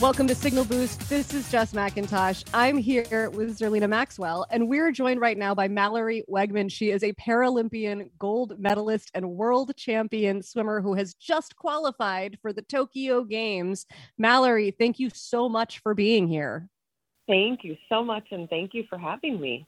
Welcome to Signal Boost. This is Jess McIntosh. I'm here with Zerlina Maxwell, and we're joined right now by Mallory Weggemann. She is a Paralympian gold medalist and world champion swimmer who has just qualified for the Tokyo Games. Mallory, thank you so much for being here. Thank you so much, and thank you for having me.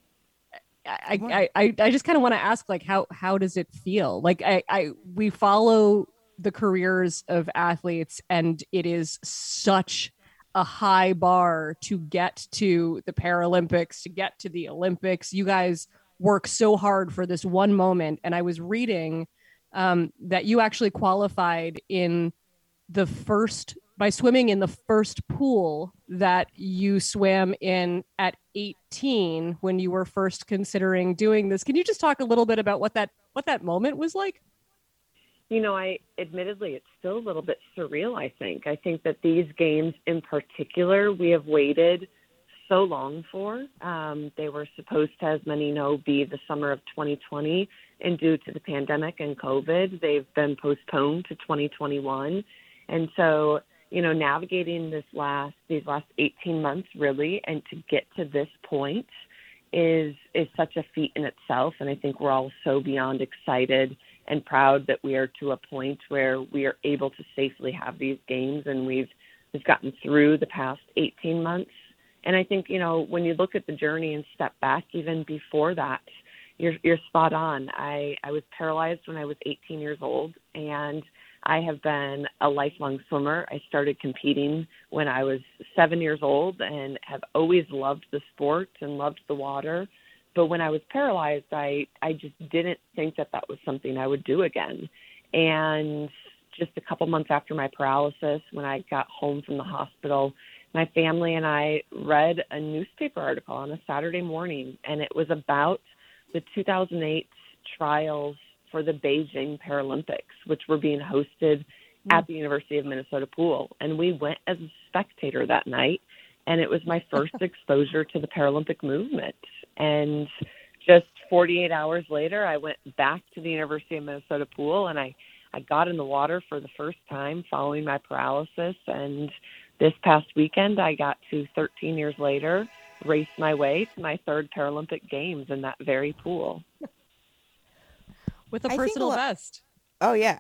I, I, I just kind of want to ask, like, how how does it feel? Like, I, I we follow the careers of athletes, and it is such a high bar to get to the Paralympics, to get to the Olympics. You guys work so hard for this one moment. And I was reading um, that you actually qualified in the first by swimming in the first pool that you swam in at 18 when you were first considering doing this. Can you just talk a little bit about what that what that moment was like? You know, I admittedly, it's still a little bit surreal, I think. I think that these games in particular, we have waited so long for. Um, they were supposed to, as many know, be the summer of 2020. And due to the pandemic and COVID, they've been postponed to 2021. And so, you know, navigating this last, these last 18 months really, and to get to this point is, is such a feat in itself. And I think we're all so beyond excited and proud that we are to a point where we are able to safely have these games and we've we've gotten through the past 18 months. And I think you know when you look at the journey and step back even before that you're you're spot on. I I was paralyzed when I was 18 years old and I have been a lifelong swimmer. I started competing when I was 7 years old and have always loved the sport and loved the water but when I was paralyzed, I I just didn't think that that was something I would do again. And just a couple months after my paralysis, when I got home from the hospital, my family and I read a newspaper article on a Saturday morning, and it was about the 2008 trials for the Beijing Paralympics, which were being hosted mm-hmm. at the University of Minnesota pool. And we went as a spectator that night, and it was my first exposure to the Paralympic movement. And just 48 hours later, I went back to the University of Minnesota pool and I, I got in the water for the first time following my paralysis. And this past weekend, I got to 13 years later race my way to my third Paralympic Games in that very pool. With a personal best. Oh, yeah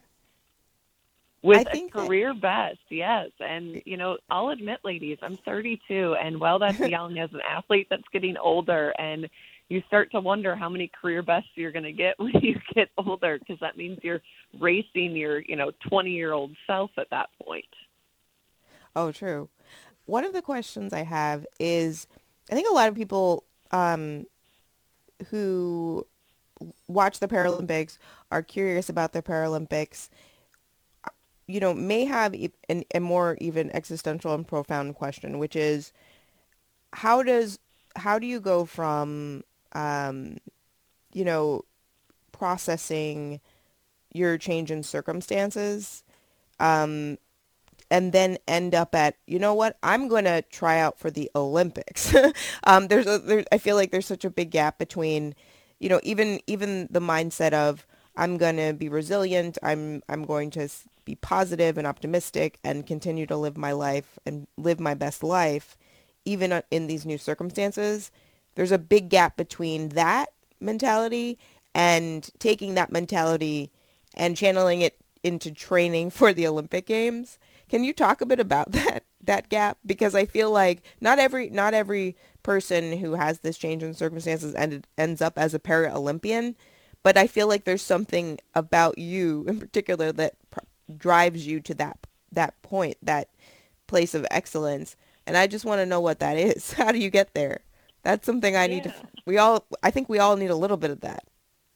with a career that... best yes. And you know i'll admit ladies i'm 32 and while that's young as an athlete that's getting older and you start to wonder how many career bests you're going to get when you get older because that means you're racing your you know 20 year old self at that point. Oh true. One of the questions i have is i think a lot of people um, who watch the paralympics are curious about the paralympics you know, may have an, a more even existential and profound question, which is how does how do you go from um, you know processing your change in circumstances um, and then end up at you know what i'm going to try out for the olympics? Um, there's a i feel like there's such a big gap between you know even even the mindset of i'm going to be resilient i'm i'm going to be positive and optimistic and continue to live my life and live my best life, even uh, in these new circumstances, there's a big gap between that mentality and taking that mentality and channeling it into training for the Olympic Games. Can you talk a bit about that that gap? Because I feel like not every not every person who has this change in circumstances ended, ends up as a para Olympian, but I feel like there's something about you in particular that drives you to that that point, that place of excellence. And I just want to know what that is. How do you get there? That's something I need yeah. to we all I think we all need a little bit of that.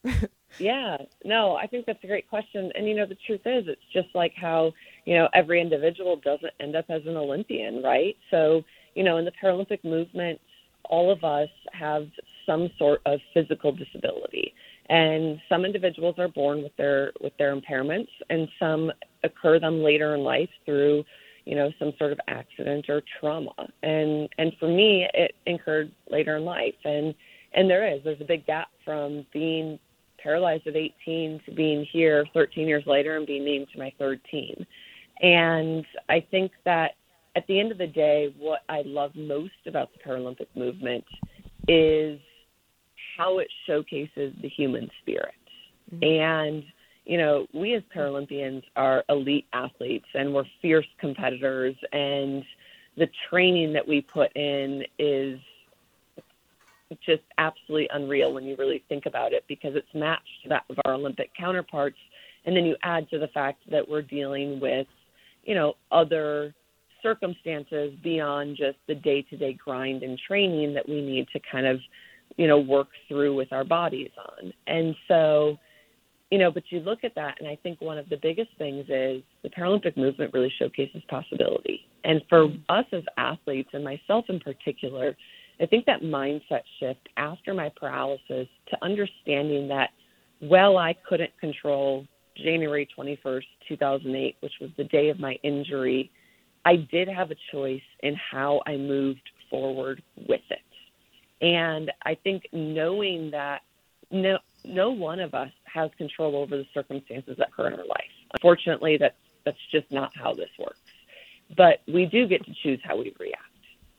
Yeah, no, I think that's a great question. And you know, the truth is, it's just like how you know every individual doesn't end up as an Olympian, right? So you know, in the Paralympic movement, all of us have some sort of physical disability, and some individuals are born with their with their impairments, and some occur them later in life through you know some sort of accident or trauma. And and for me, it occurred later in life, and and there is there's a big gap from being paralyzed at 18 to being here 13 years later and being named to my third team. And I think that at the end of the day, what I love most about the Paralympic movement is how it showcases the human spirit. Mm-hmm. And, you know, we as Paralympians are elite athletes and we're fierce competitors, and the training that we put in is just absolutely unreal when you really think about it because it's matched to that of our Olympic counterparts. And then you add to the fact that we're dealing with, you know, other circumstances beyond just the day to day grind and training that we need to kind of, you know, work through with our bodies on. And so, you know, but you look at that, and I think one of the biggest things is the Paralympic movement really showcases possibility. And for us as athletes, and myself in particular, I think that mindset shift after my paralysis to understanding that, well, I couldn't control January 21st, 2008, which was the day of my injury, I did have a choice in how I moved forward with it. And I think knowing that no, no one of us has control over the circumstances that occur in our life. Unfortunately, that's, that's just not how this works. But we do get to choose how we react.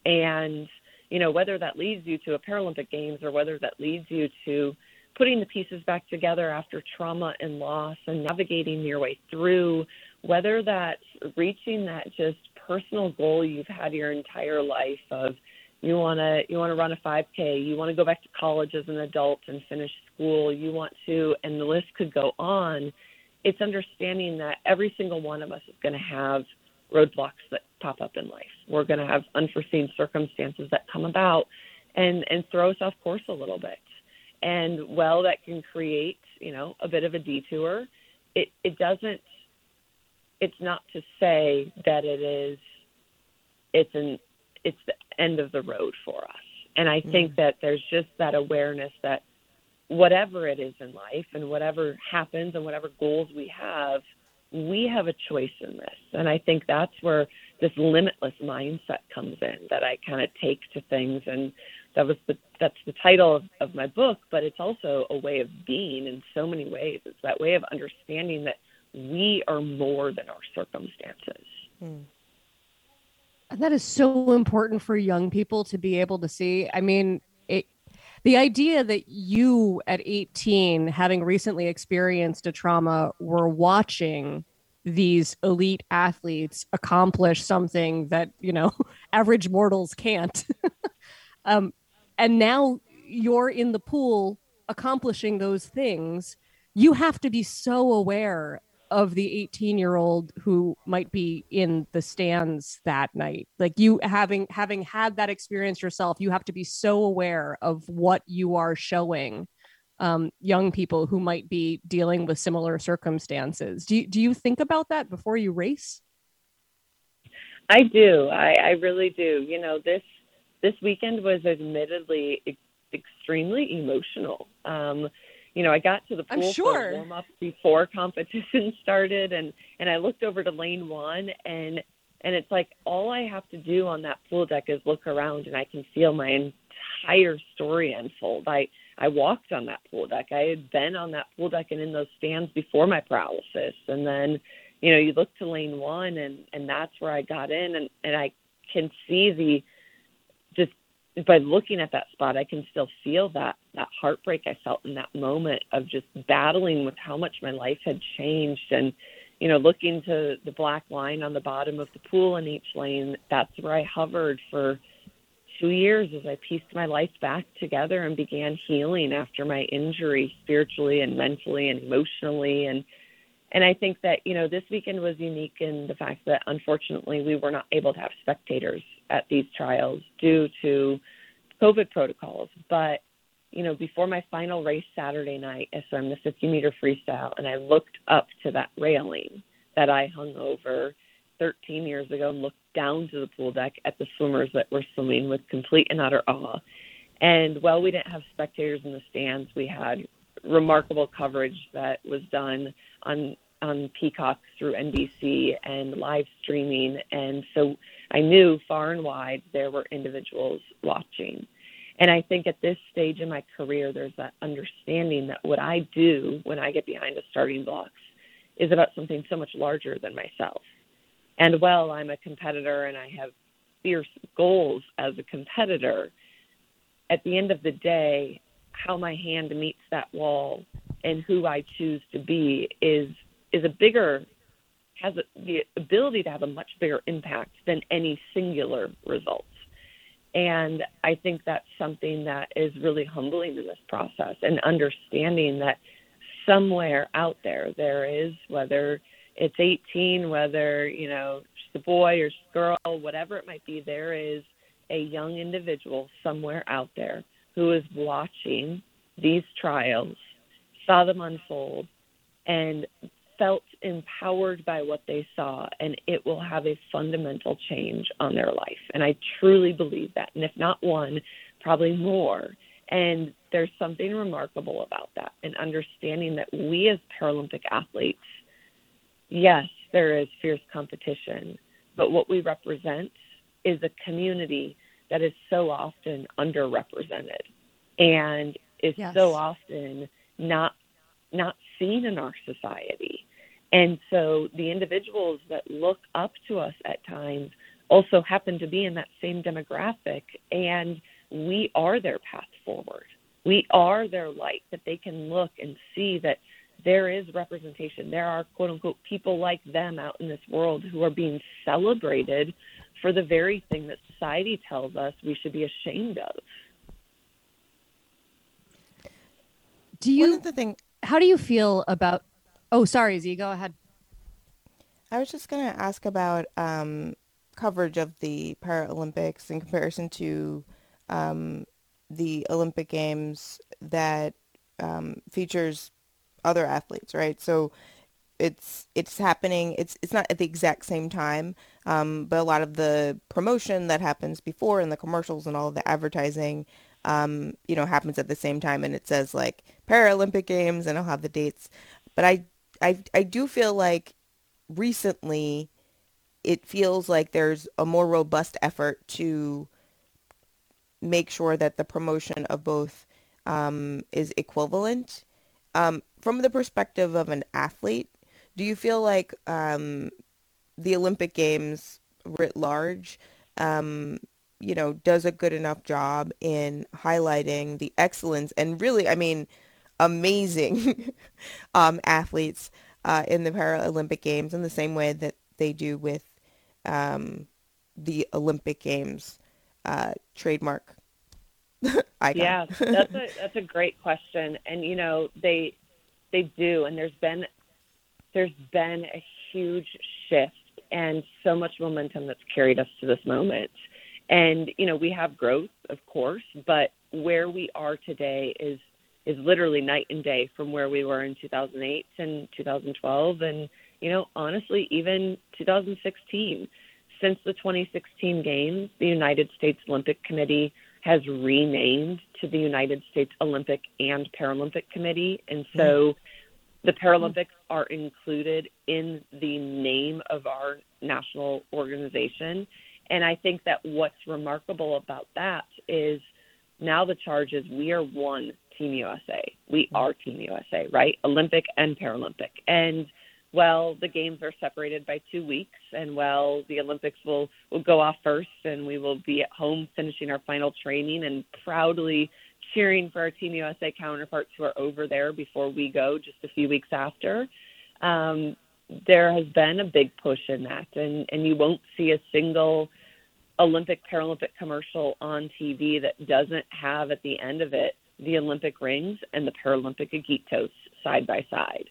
And you know, whether that leads you to a Paralympic Games or whether that leads you to putting the pieces back together after trauma and loss and navigating your way through, whether that's reaching that just personal goal you've had your entire life of you want to you want to run a 5k you want to go back to college as an adult and finish school you want to and the list could go on it's understanding that every single one of us is going to have roadblocks that pop up in life. We're going to have unforeseen circumstances that come about and and throw us off course a little bit. And well, that can create you know a bit of a detour. It it doesn't. It's not to say that it is. It's an it's the end of the road for us. And I think mm-hmm. that there's just that awareness that whatever it is in life and whatever happens and whatever goals we have, we have a choice in this. And I think that's where this limitless mindset comes in that I kind of take to things. And that was the, that's the title of, of my book, but it's also a way of being in so many ways. It's that way of understanding that we are more than our circumstances. Hmm. That is so important for young people to be able to see. I mean, the idea that you at 18 having recently experienced a trauma were watching these elite athletes accomplish something that you know average mortals can't um, and now you're in the pool accomplishing those things you have to be so aware of the 18 year old who might be in the stands that night. Like you having having had that experience yourself you have to be so aware of what you are showing um, young people who might be dealing with similar circumstances. Do you, do you think about that before you race? I do. I, I really do. You know this this weekend was admittedly extremely emotional. Um, you know, I got to the pool sure. for warm up before competition started, and and I looked over to lane one, and and it's like all I have to do on that pool deck is look around, and I can feel my entire story unfold. I I walked on that pool deck. I had been on that pool deck and in those stands before my paralysis, and then you know you look to lane one, and and that's where I got in, and and I can see the by looking at that spot, I can still feel that that heartbreak I felt in that moment of just battling with how much my life had changed, and you know, looking to the black line on the bottom of the pool in each lane. That's where I hovered for two years as I pieced my life back together and began healing after my injury, spiritually and mentally and emotionally, and and I think that you know this weekend was unique in the fact that unfortunately we were not able to have spectators at these trials due to COVID protocols. But you know, before my final race Saturday night, I swam the 50 meter freestyle, and I looked up to that railing that I hung over 13 years ago and looked down to the pool deck at the swimmers that were swimming with complete and utter awe. And while we didn't have spectators in the stands, we had remarkable coverage that was done on on Peacock through NBC and live streaming. And so I knew far and wide there were individuals watching. And I think at this stage in my career, there's that understanding that what I do when I get behind the starting blocks is about something so much larger than myself. And while I'm a competitor and I have fierce goals as a competitor, at the end of the day, how my hand meets that wall and who I choose to be is is a bigger has a, the ability to have a much bigger impact than any singular results. And I think that's something that is really humbling in this process and understanding that somewhere out there there is whether it's 18 whether you know it's a boy or a girl whatever it might be there is a young individual somewhere out there who is watching these trials saw them unfold and felt empowered by what they saw and it will have a fundamental change on their life and i truly believe that and if not one probably more and there's something remarkable about that and understanding that we as Paralympic athletes, yes, there is fierce competition, but what we represent is a community that is so often underrepresented and is yes. so often not not seen in our society. And so the individuals that look up to us at times also happen to be in that same demographic and we are their path forward. We are their light, that they can look and see that there is representation. There are, quote unquote, people like them out in this world who are being celebrated for the very thing that society tells us we should be ashamed of. Do you, One of the thing, how do you feel about, oh, sorry, Z, go ahead. I was just going to ask about um, coverage of the Paralympics in comparison to um, the Olympic Games that um, features other athletes, right? So it's it's happening. It's it's not at the exact same time, um, but a lot of the promotion that happens before and the commercials and all the advertising, um, you know, happens at the same time, and it says like Paralympic Games, and I'll have the dates. But I I I do feel like recently, it feels like there's a more robust effort to make sure that the promotion of both um, is equivalent. Um, from the perspective of an athlete, do you feel like um, the Olympic Games writ large, um, you know, does a good enough job in highlighting the excellence and really, I mean, amazing um, athletes uh, in the Paralympic Games in the same way that they do with um, the Olympic Games uh, trademark icon? Yeah, that's a that's a great question, and you know they they do, and there's been there's been a huge shift and so much momentum that's carried us to this moment. And you know we have growth, of course, but where we are today is is literally night and day from where we were in 2008 and 2012, and you know honestly even 2016 since the 2016 games, the United States Olympic Committee has renamed to the United States Olympic and Paralympic Committee. And so mm-hmm. the Paralympics are included in the name of our national organization. And I think that what's remarkable about that is now the charge is we are one Team USA. We mm-hmm. are Team USA, right? Olympic and Paralympic. And well, the games are separated by two weeks, and well, the Olympics will will go off first, and we will be at home finishing our final training and proudly cheering for our Team USA counterparts who are over there before we go just a few weeks after. Um, there has been a big push in that, and and you won't see a single Olympic Paralympic commercial on TV that doesn't have at the end of it the Olympic rings and the Paralympic agitos side by side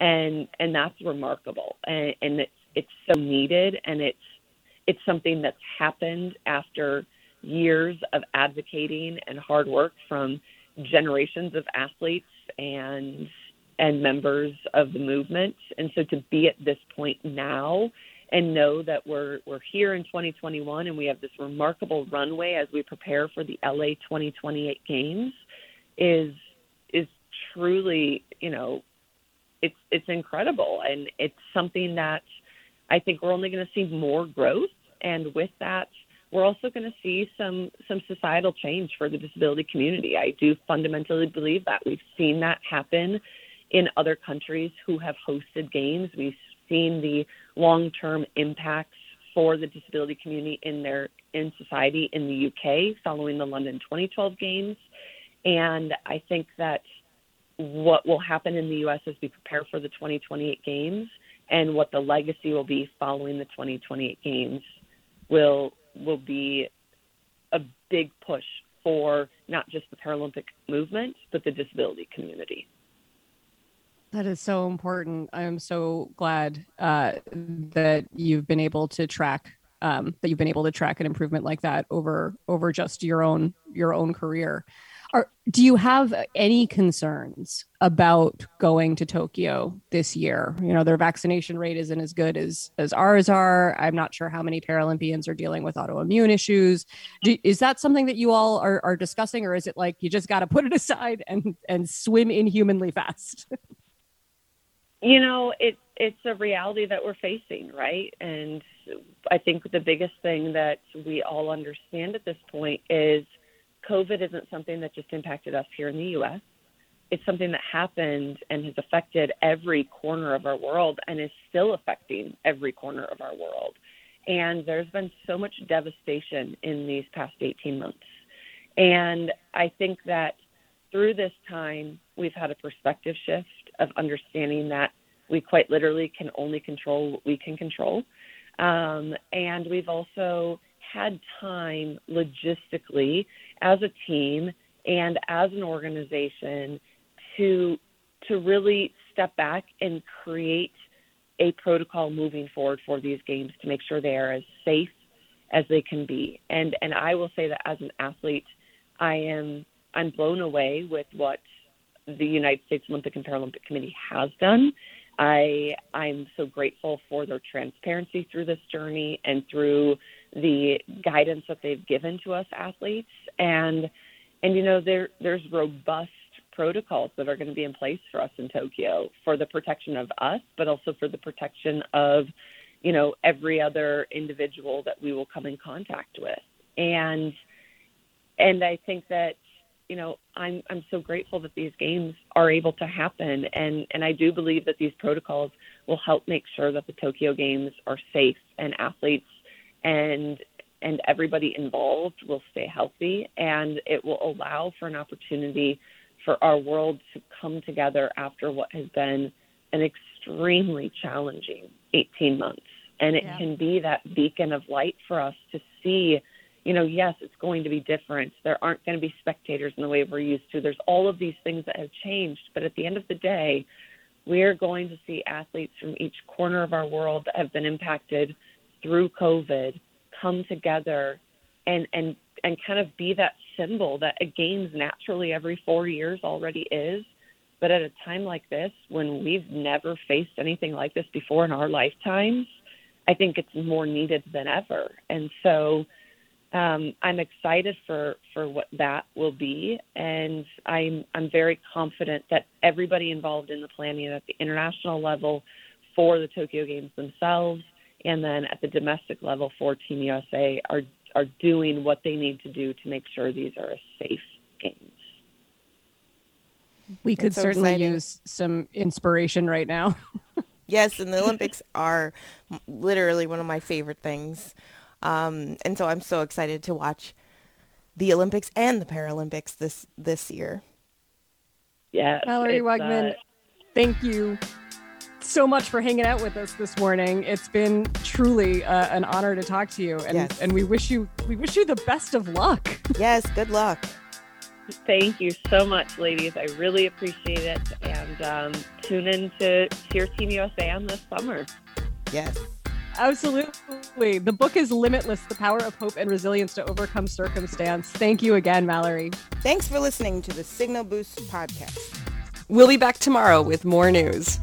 and and that's remarkable and, and it's it's so needed and it's it's something that's happened after years of advocating and hard work from generations of athletes and and members of the movement. And so to be at this point now and know that we're we're here in 2021 and we have this remarkable runway as we prepare for the LA 2028 games is is truly, you know, it's it's incredible and it's something that I think we're only going to see more growth and with that we're also going to see some some societal change for the disability community. I do fundamentally believe that we've seen that happen in other countries who have hosted games. We've seen the long-term impacts for the disability community in their in society in the UK following the London 2012 games. And I think that what will happen in the US as we prepare for the 2028 games and what the legacy will be following the 2028 games will will be a big push for not just the Paralympic movement, but the disability community. That is so important. I am so glad uh, that you've been able to track um, that you've been able to track an improvement like that over over just your own your own career. Are, do you have any concerns about going to Tokyo this year? You know, their vaccination rate isn't as good as as ours are. I'm not sure how many Paralympians are dealing with autoimmune issues. Do, is that something that you all are, are discussing, or is it like you just got to put it aside and and swim inhumanly fast? you know, it it's a reality that we're facing, right? And I think the biggest thing that we all understand at this point is COVID isn't something that just impacted us here in the US. It's something that happened and has affected every corner of our world and is still affecting every corner of our world. And there's been so much devastation in these past 18 months. And I think that through this time, we've had a perspective shift of understanding that we quite literally can only control what we can control. Um, and we've also had time logistically as a team and as an organization to to really step back and create a protocol moving forward for these games to make sure they are as safe as they can be. And and I will say that as an athlete, I am I'm blown away with what the United States Olympic and Paralympic Committee has done. I I'm so grateful for their transparency through this journey and through the guidance that they've given to us athletes. And and you know there there's robust protocols that are going to be in place for us in Tokyo for the protection of us but also for the protection of you know every other individual that we will come in contact with. And and I think that you know I'm I'm so grateful that these games are able to happen. And and I do believe that these protocols will help make sure that the Tokyo games are safe and athletes and and everybody involved will stay healthy and it will allow for an opportunity for our world to come together after what has been an extremely challenging 18 months. And it yeah. can be that beacon of light for us to see you know yes it's going to be different. There aren't going to be spectators in the way we're used to. There's all of these things that have changed but at the end of the day we're going to see athletes from each corner of our world that have been impacted through COVID come together and and and kind of be that symbol that a games naturally every four years already is. But at a time like this, when we've never faced anything like this before in our lifetimes, I think it's more needed than ever. And so um, I'm excited for, for what that will be, and I'm I'm very confident that everybody involved in the planning at the international level for the Tokyo Games themselves and then at the domestic level for Team USA are are doing what they need to do to make sure these are a safe games. We could so certainly exciting. use some inspiration right now. yes, and the Olympics are literally one of my favorite things. Um, and so I'm so excited to watch the Olympics and the Paralympics this this year. Yeah, Mallory Weggemann, uh, thank you so much for hanging out with us this morning. It's been truly uh, an honor to talk to you, and yes. and we wish you we wish you the best of luck. Yes, good luck. Thank you so much, ladies. I really appreciate it, and um, tune in to cheer Team USA on this summer. Yes. Absolutely. The book is Limitless The Power of Hope and Resilience to Overcome Circumstance. Thank you again, Mallory. Thanks for listening to the Signal Boost podcast. We'll be back tomorrow with more news.